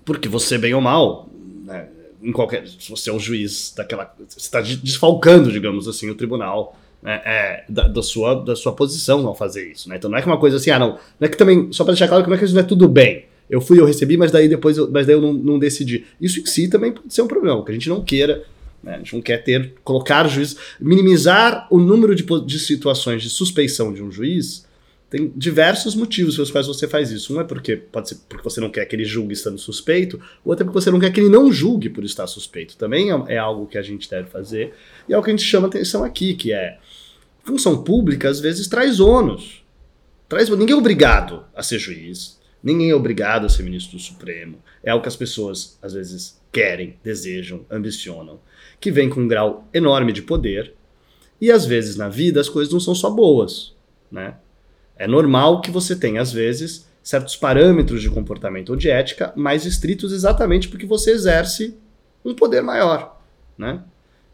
Porque você, bem ou mal, né, em qualquer. Se você é um juiz daquela. Você está desfalcando, digamos assim, o tribunal né, é, da, da, sua, da sua posição ao fazer isso. Né? Então não é que uma coisa assim, ah, não. Não é que também. Só para deixar claro como é que isso não é tudo bem. Eu fui, eu recebi, mas daí depois eu, mas daí eu não, não decidi. Isso em si também pode ser um problema, que a gente não queira né? A gente não quer ter, colocar juiz, minimizar o número de, de situações de suspeição de um juiz. Tem diversos motivos pelos quais você faz isso. Um é porque pode ser porque você não quer que ele julgue estando suspeito, o outro é porque você não quer que ele não julgue por estar suspeito. Também é, é algo que a gente deve fazer. E é o que a gente chama atenção aqui, que é função pública às vezes traz ônus. Traz, ninguém é obrigado a ser juiz, Ninguém é obrigado a ser ministro do Supremo. É algo que as pessoas, às vezes, querem, desejam, ambicionam. Que vem com um grau enorme de poder. E, às vezes, na vida, as coisas não são só boas. Né? É normal que você tenha, às vezes, certos parâmetros de comportamento ou de ética mais estritos exatamente porque você exerce um poder maior. Né?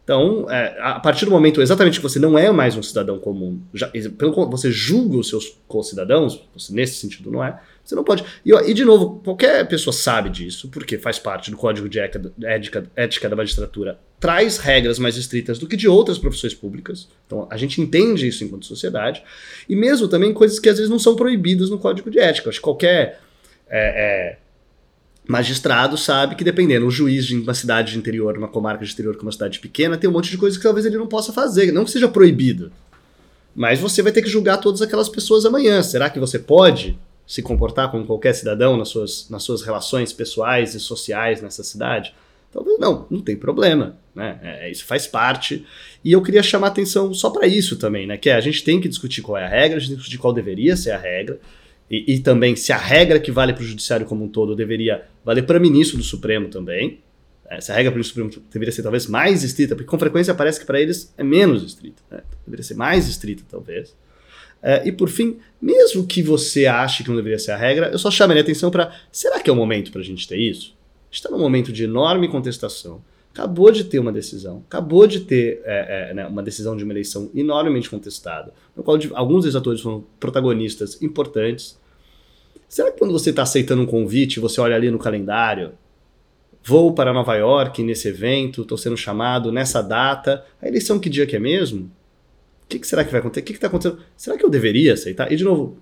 Então, é, a partir do momento exatamente que você não é mais um cidadão comum, já, pelo, você julga os seus co-cidadãos, nesse sentido não é, você não pode. E, e, de novo, qualquer pessoa sabe disso, porque faz parte do código de ética, ética da magistratura, traz regras mais estritas do que de outras profissões públicas. Então, a gente entende isso enquanto sociedade. E mesmo também coisas que às vezes não são proibidas no código de ética. Acho que qualquer. É, é, magistrado sabe que dependendo, um juiz de uma cidade de interior, uma comarca de interior com uma cidade pequena, tem um monte de coisas que talvez ele não possa fazer, não que seja proibido. Mas você vai ter que julgar todas aquelas pessoas amanhã. Será que você pode se comportar como qualquer cidadão nas suas, nas suas relações pessoais e sociais nessa cidade? Talvez não, não tem problema, né? É, isso faz parte. E eu queria chamar atenção só para isso também, né? Que é, a gente tem que discutir qual é a regra, a gente tem que discutir qual deveria ser a regra. E, e também se a regra que vale para o judiciário como um todo deveria valer para ministro do Supremo também. É, se a regra para o Supremo deveria ser talvez mais estrita, porque com frequência parece que para eles é menos estrita. Né? Deveria ser mais estrita, talvez. É, e por fim, mesmo que você ache que não deveria ser a regra, eu só chamaria atenção para: será que é o momento para a gente ter isso? A gente está num momento de enorme contestação. Acabou de ter uma decisão, acabou de ter é, é, né, uma decisão de uma eleição enormemente contestada, no qual alguns ex-atores foram protagonistas importantes. Será que quando você está aceitando um convite, você olha ali no calendário, vou para Nova York nesse evento, estou sendo chamado nessa data, a eleição que dia que é mesmo? O que, que será que vai acontecer? O que está acontecendo? Será que eu deveria aceitar? E de novo,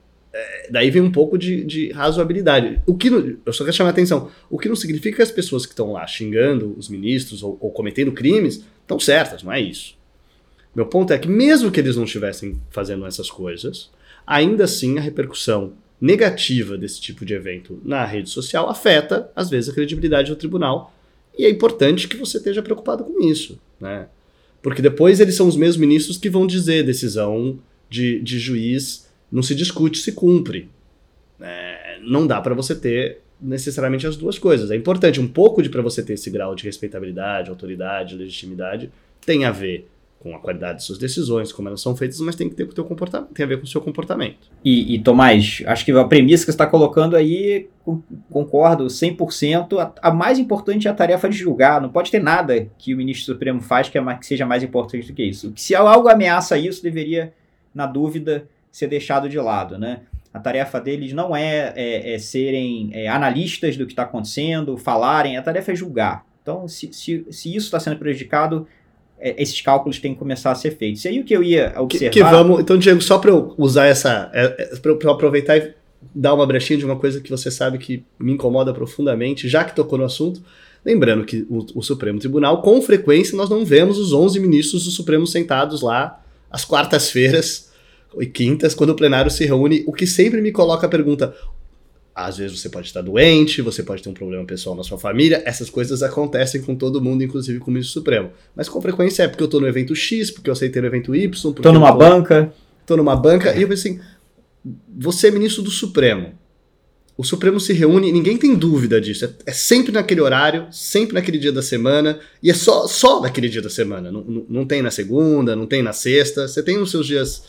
daí vem um pouco de, de razoabilidade. O que eu só quero chamar a atenção. O que não significa que as pessoas que estão lá xingando os ministros ou, ou cometendo crimes estão certas, não é isso. Meu ponto é que mesmo que eles não estivessem fazendo essas coisas, ainda assim a repercussão negativa desse tipo de evento na rede social afeta, às vezes, a credibilidade do tribunal. E é importante que você esteja preocupado com isso, né? Porque depois eles são os mesmos ministros que vão dizer decisão de, de juiz não se discute, se cumpre. É, não dá para você ter necessariamente as duas coisas. É importante um pouco de para você ter esse grau de respeitabilidade, autoridade, legitimidade, tem a ver com a qualidade de suas decisões, como elas são feitas, mas tem que ter com o teu comportamento, tem a ver com o seu comportamento. E, e Tomás, acho que a premissa que você está colocando aí, concordo 100%, a, a, mais importante é a tarefa de julgar, não pode ter nada que o ministro Supremo faz que, é, que seja mais importante do que isso. Se algo ameaça isso, deveria, na dúvida, ser deixado de lado, né? A tarefa deles não é, é, é serem é, analistas do que está acontecendo, falarem, a tarefa é julgar. Então, se, se, se isso está sendo prejudicado, é, esses cálculos têm que começar a ser feitos. E aí o que eu ia observar... Que, que vamos, então, Diego, só para eu usar essa... É, é, para eu aproveitar e dar uma brechinha de uma coisa que você sabe que me incomoda profundamente, já que tocou no assunto, lembrando que o, o Supremo Tribunal, com frequência, nós não vemos os 11 ministros do Supremo sentados lá às quartas-feiras e quintas, quando o plenário se reúne, o que sempre me coloca a pergunta: às vezes você pode estar doente, você pode ter um problema pessoal na sua família, essas coisas acontecem com todo mundo, inclusive com o ministro supremo. Mas com frequência é porque eu tô no evento X, porque eu aceitei no evento Y, porque tô numa tô, banca. Tô numa banca, e eu pensei assim, você é ministro do Supremo. O Supremo se reúne, ninguém tem dúvida disso. É, é, sempre naquele horário, sempre naquele dia da semana, e é só, só naquele dia da semana. Não, não, não tem na segunda, não tem na sexta. Você tem os seus dias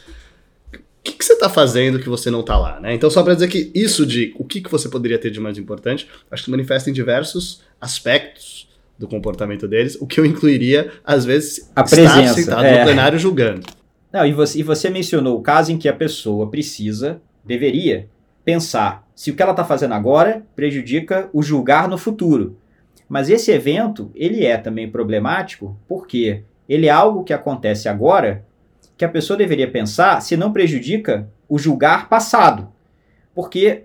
que, que você está fazendo que você não está lá, né? Então, só para dizer que isso de o que, que você poderia ter de mais importante, acho que manifesta em diversos aspectos do comportamento deles, o que eu incluiria, às vezes, a estar presença, sentado é. no plenário julgando. Não, e você, e você mencionou o caso em que a pessoa precisa, deveria, pensar se o que ela está fazendo agora prejudica o julgar no futuro. Mas esse evento, ele é também problemático porque ele é algo que acontece agora que a pessoa deveria pensar se não prejudica o julgar passado. Porque,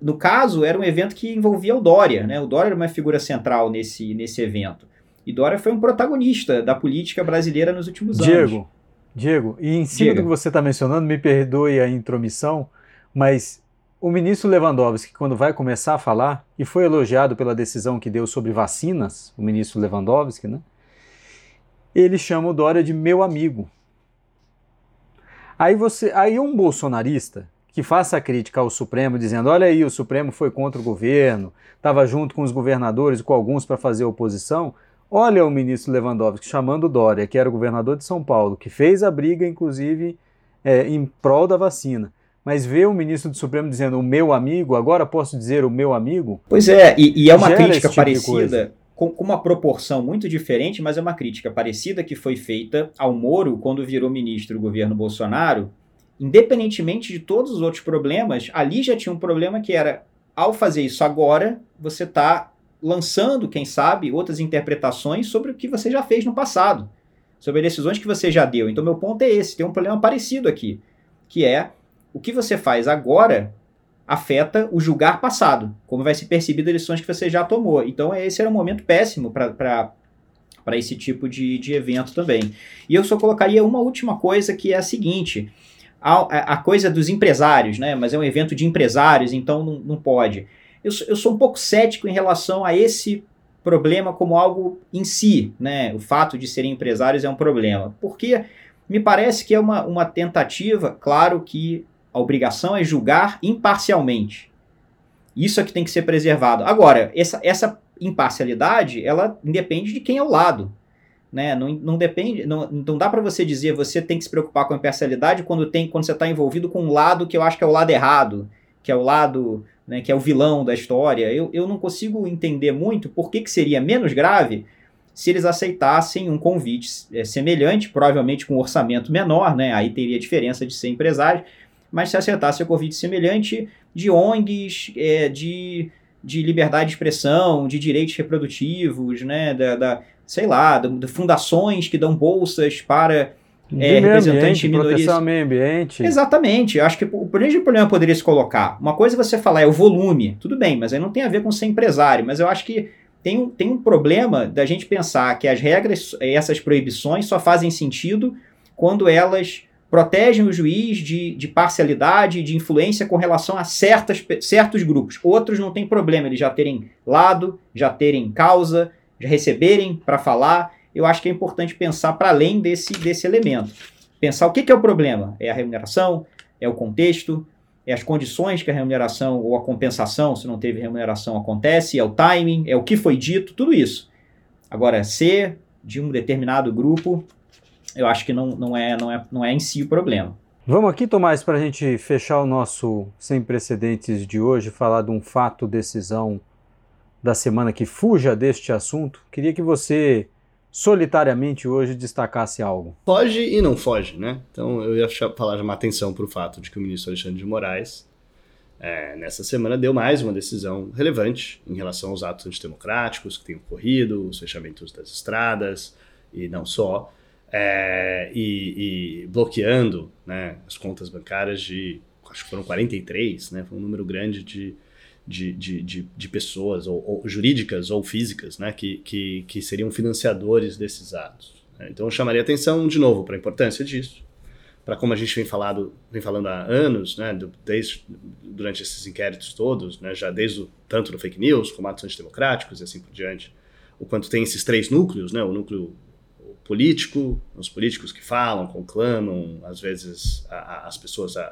no caso, era um evento que envolvia o Dória. Né? O Dória era uma figura central nesse, nesse evento. E Dória foi um protagonista da política brasileira nos últimos Diego, anos. Diego, Diego, e em cima Diego. do que você está mencionando, me perdoe a intromissão, mas o ministro Lewandowski, quando vai começar a falar, e foi elogiado pela decisão que deu sobre vacinas, o ministro Lewandowski, né? Ele chama o Dória de meu amigo. Aí você, aí um bolsonarista que faça a crítica ao Supremo dizendo, olha aí, o Supremo foi contra o governo, estava junto com os governadores e com alguns para fazer oposição. Olha o ministro Lewandowski chamando Dória, que era o governador de São Paulo, que fez a briga, inclusive, é, em prol da vacina. Mas ver o ministro do Supremo dizendo o meu amigo, agora posso dizer o meu amigo? Pois é, e, e é uma crítica tipo parecida com, com, uma proporção muito diferente, mas é uma crítica parecida que foi feita ao Moro quando virou ministro do governo Bolsonaro. Independentemente de todos os outros problemas, ali já tinha um problema que era, ao fazer isso agora, você está lançando, quem sabe, outras interpretações sobre o que você já fez no passado, sobre decisões que você já deu. Então, meu ponto é esse: tem um problema parecido aqui, que é o que você faz agora afeta o julgar passado, como vai ser percebido as lições que você já tomou. Então, esse era um momento péssimo para para esse tipo de, de evento também. E eu só colocaria uma última coisa que é a seguinte: a, a coisa dos empresários, né? Mas é um evento de empresários, então não, não pode. Eu, eu sou um pouco cético em relação a esse problema como algo em si, né? O fato de serem empresários é um problema. Porque me parece que é uma, uma tentativa, claro que a obrigação é julgar imparcialmente. Isso é que tem que ser preservado. Agora, essa, essa imparcialidade, ela independe de quem é o lado. Né? Não, não depende, não, não dá para você dizer você tem que se preocupar com a imparcialidade quando tem quando você está envolvido com um lado que eu acho que é o lado errado, que é o lado, né, que é o vilão da história. Eu, eu não consigo entender muito por que, que seria menos grave se eles aceitassem um convite é, semelhante, provavelmente com um orçamento menor, né? Aí teria diferença de ser empresário, mas se acertasse o convite semelhante de ONGs, é, de, de liberdade de expressão, de direitos reprodutivos, né, da, da sei lá, de fundações que dão bolsas para é, representantes de minorias. Proteção ao meio ambiente. Exatamente. Acho que o grande problema poderia se colocar. Uma coisa é você falar é o volume, tudo bem, mas aí não tem a ver com ser empresário. Mas eu acho que tem um, tem um problema da gente pensar que as regras, essas proibições, só fazem sentido quando elas protegem o juiz de, de parcialidade, de influência com relação a certas, certos grupos. Outros não tem problema, eles já terem lado, já terem causa, já receberem para falar. Eu acho que é importante pensar para além desse, desse elemento. Pensar o que, que é o problema? É a remuneração? É o contexto? É as condições que a remuneração ou a compensação, se não teve remuneração, acontece? É o timing? É o que foi dito? Tudo isso. Agora, ser de um determinado grupo eu acho que não, não, é, não, é, não é em si o problema. Vamos aqui, Tomás, para a gente fechar o nosso sem precedentes de hoje, falar de um fato, decisão da semana que fuja deste assunto. Queria que você solitariamente hoje destacasse algo. Foge e não foge, né? Então eu ia falar chamar atenção para o fato de que o ministro Alexandre de Moraes é, nessa semana deu mais uma decisão relevante em relação aos atos antidemocráticos que têm ocorrido, os fechamentos das estradas e não só é, e, e, bloqueando né, as contas bancárias de, acho que foram 43, né, foi um número grande de, de, de, de, de pessoas, ou, ou, jurídicas ou físicas, né, que, que, que seriam financiadores desses atos. Então eu chamaria atenção de novo para a importância disso, para como a gente vem, falado, vem falando há anos, né, desde, durante esses inquéritos todos, né, já desde o, tanto do fake news como atos antidemocráticos e assim por diante, o quanto tem esses três núcleos, né, o núcleo político, os políticos que falam, conclamam, às vezes a, a, as pessoas a,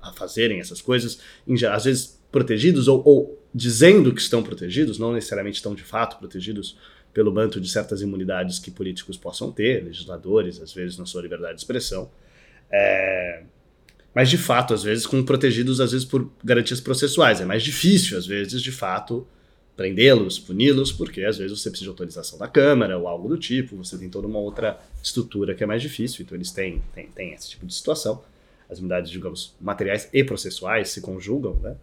a, fazerem essas coisas, em, às vezes protegidos ou, ou, dizendo que estão protegidos, não necessariamente estão de fato protegidos pelo manto de certas imunidades que políticos possam ter, legisladores, às vezes na sua liberdade de expressão. É, mas de fato, às vezes, com protegidos às vezes por garantias processuais. É mais difícil, às vezes, de fato, prendê-los, puni-los, porque às vezes você precisa de autorização da Câmara ou algo do tipo, você tem toda uma outra estrutura que é mais difícil, então eles têm, têm, têm esse tipo de situação. As unidades, digamos, materiais e processuais se conjugam, né?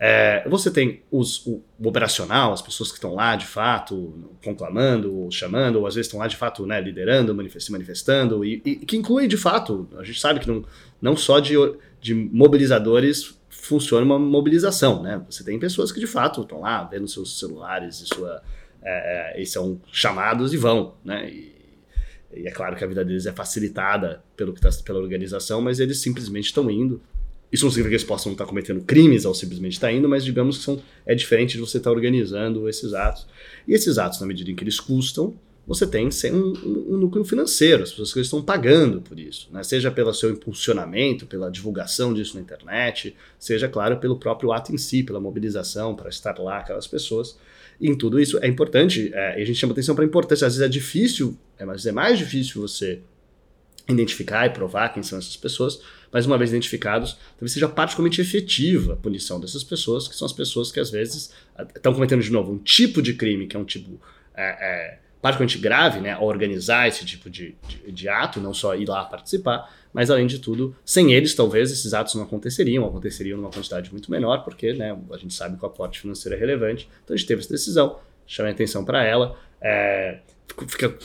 É, você tem os, o, o, operacional, as pessoas que estão lá de fato conclamando, ou chamando, ou às vezes estão lá de fato né, liderando, se manifestando, e, e, que inclui de fato, a gente sabe que não, não só de, de mobilizadores funciona uma mobilização, né? Você tem pessoas que de fato estão lá vendo seus celulares e sua é, é, e são chamados e vão, né? E, e, é claro que a vida deles é facilitada pelo que tá, pela organização, mas eles simplesmente estão indo. Isso não significa que eles possam estar cometendo crimes ao simplesmente estar indo, mas digamos que são, é diferente de você estar organizando esses atos. E esses atos, na medida em que eles custam, você tem um, um, núcleo financeiro, as pessoas que estão pagando por isso, né? seja pelo seu impulsionamento, pela divulgação disso na internet, seja, claro, pelo próprio ato em si, pela mobilização para estar lá aquelas pessoas. E em tudo isso é importante, é, a gente chama atenção para a importância, às vezes é difícil, é, mas é mais difícil você identificar e provar quem são essas pessoas, mas uma vez identificados, talvez seja particularmente efetiva a punição dessas pessoas, que são as pessoas que às vezes estão cometendo de novo um tipo de crime, que é um tipo. É, é, particularmente grave, né, organizar esse tipo de, de, de, ato, não só ir lá participar, mas além de tudo, sem eles talvez esses atos não aconteceriam, aconteceriam numa quantidade muito menor, porque né, a gente sabe que o aporte financeiro é relevante, então a gente teve essa decisão, chamei atenção para ela, é, fica,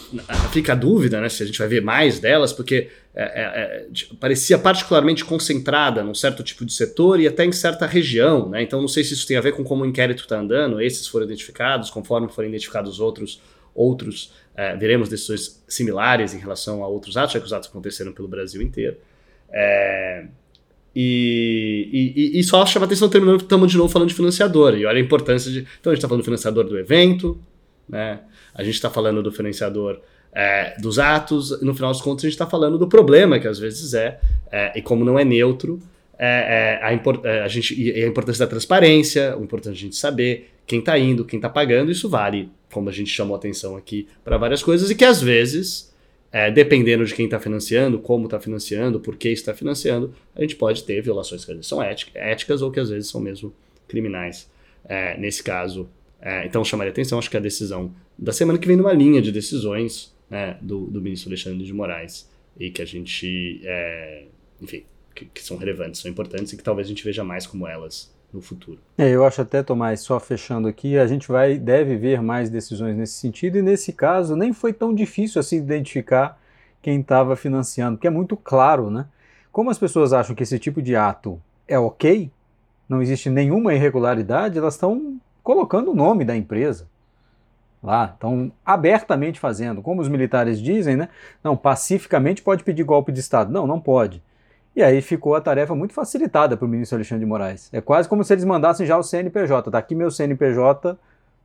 fica a dúvida né, se a gente vai ver mais delas, porque é, é, é parecia particularmente concentrada num certo tipo de setor e até em certa região, né, então não sei se isso tem a ver com como o inquérito está andando, esses foram identificados, conforme forem identificados outros, outros, é, veremos decisões similares em relação a outros atos, já que os atos aconteceram pelo Brasil inteiro. É, e, e, e, só chama atenção terminando que estamos de novo falando de financiador. E olha a importância de. Então a gente está falando do financiador do evento, né? a gente está falando do financiador é, dos atos, e no final das contas a gente está falando do problema que às vezes é, é e como não é neutro, é, é a, import, é, a, gente, a importância da transparência, o importante a gente saber quem está indo, quem está pagando, isso vale como a gente chamou atenção aqui, para várias coisas e que às vezes, é, dependendo de quem está financiando, como está financiando, por que está financiando, a gente pode ter violações que às vezes são éticas ou que às vezes são mesmo criminais. É, nesse caso, é, então chamaria atenção, acho que a decisão da semana que vem numa linha de decisões né, do, do ministro Alexandre de Moraes e que a gente, é, enfim, que, que são relevantes, são importantes e que talvez a gente veja mais como elas no futuro. É, eu acho até, Tomás, só fechando aqui, a gente vai deve ver mais decisões nesse sentido, e nesse caso nem foi tão difícil assim identificar quem estava financiando, porque é muito claro, né? Como as pessoas acham que esse tipo de ato é ok, não existe nenhuma irregularidade, elas estão colocando o nome da empresa lá, estão abertamente fazendo. Como os militares dizem, né? Não, pacificamente pode pedir golpe de Estado. Não, não pode. E aí ficou a tarefa muito facilitada para o ministro Alexandre de Moraes. É quase como se eles mandassem já o CNPJ. Está aqui meu CNPJ,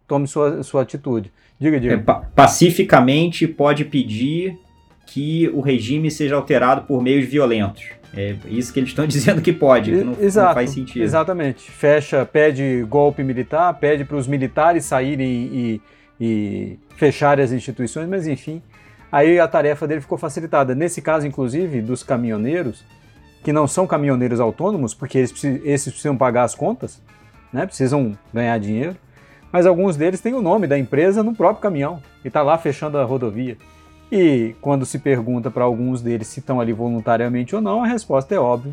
tome sua, sua atitude. Diga, diga. É, pacificamente pode pedir que o regime seja alterado por meios violentos. É isso que eles estão dizendo que pode, que não, Exato, não faz sentido. Exatamente. Fecha, pede golpe militar, pede para os militares saírem e, e fecharem as instituições, mas enfim, Aí a tarefa dele ficou facilitada. Nesse caso, inclusive, dos caminhoneiros, que não são caminhoneiros autônomos, porque eles, esses precisam pagar as contas, né? precisam ganhar dinheiro, mas alguns deles têm o nome da empresa no próprio caminhão e está lá fechando a rodovia. E quando se pergunta para alguns deles se estão ali voluntariamente ou não, a resposta é óbvia,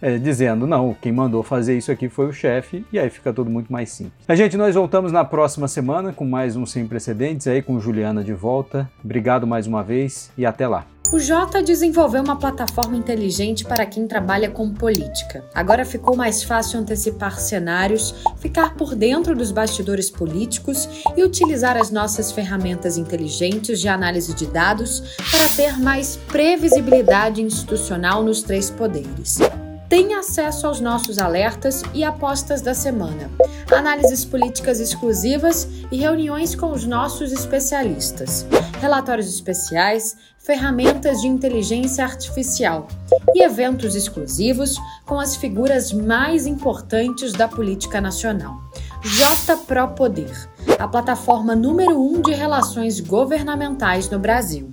é, dizendo não, quem mandou fazer isso aqui foi o chefe, e aí fica tudo muito mais simples. A gente, nós voltamos na próxima semana com mais um Sem Precedentes aí com Juliana de volta. Obrigado mais uma vez e até lá. O Jota desenvolveu uma plataforma inteligente para quem trabalha com política. Agora ficou mais fácil antecipar cenários, ficar por dentro dos bastidores políticos e utilizar as nossas ferramentas inteligentes de análise de dados para ter mais previsibilidade institucional nos três poderes. Tenha acesso aos nossos alertas e apostas da semana, análises políticas exclusivas e reuniões com os nossos especialistas, relatórios especiais, ferramentas de inteligência artificial e eventos exclusivos com as figuras mais importantes da política nacional. J Pro Poder, a plataforma número um de relações governamentais no Brasil.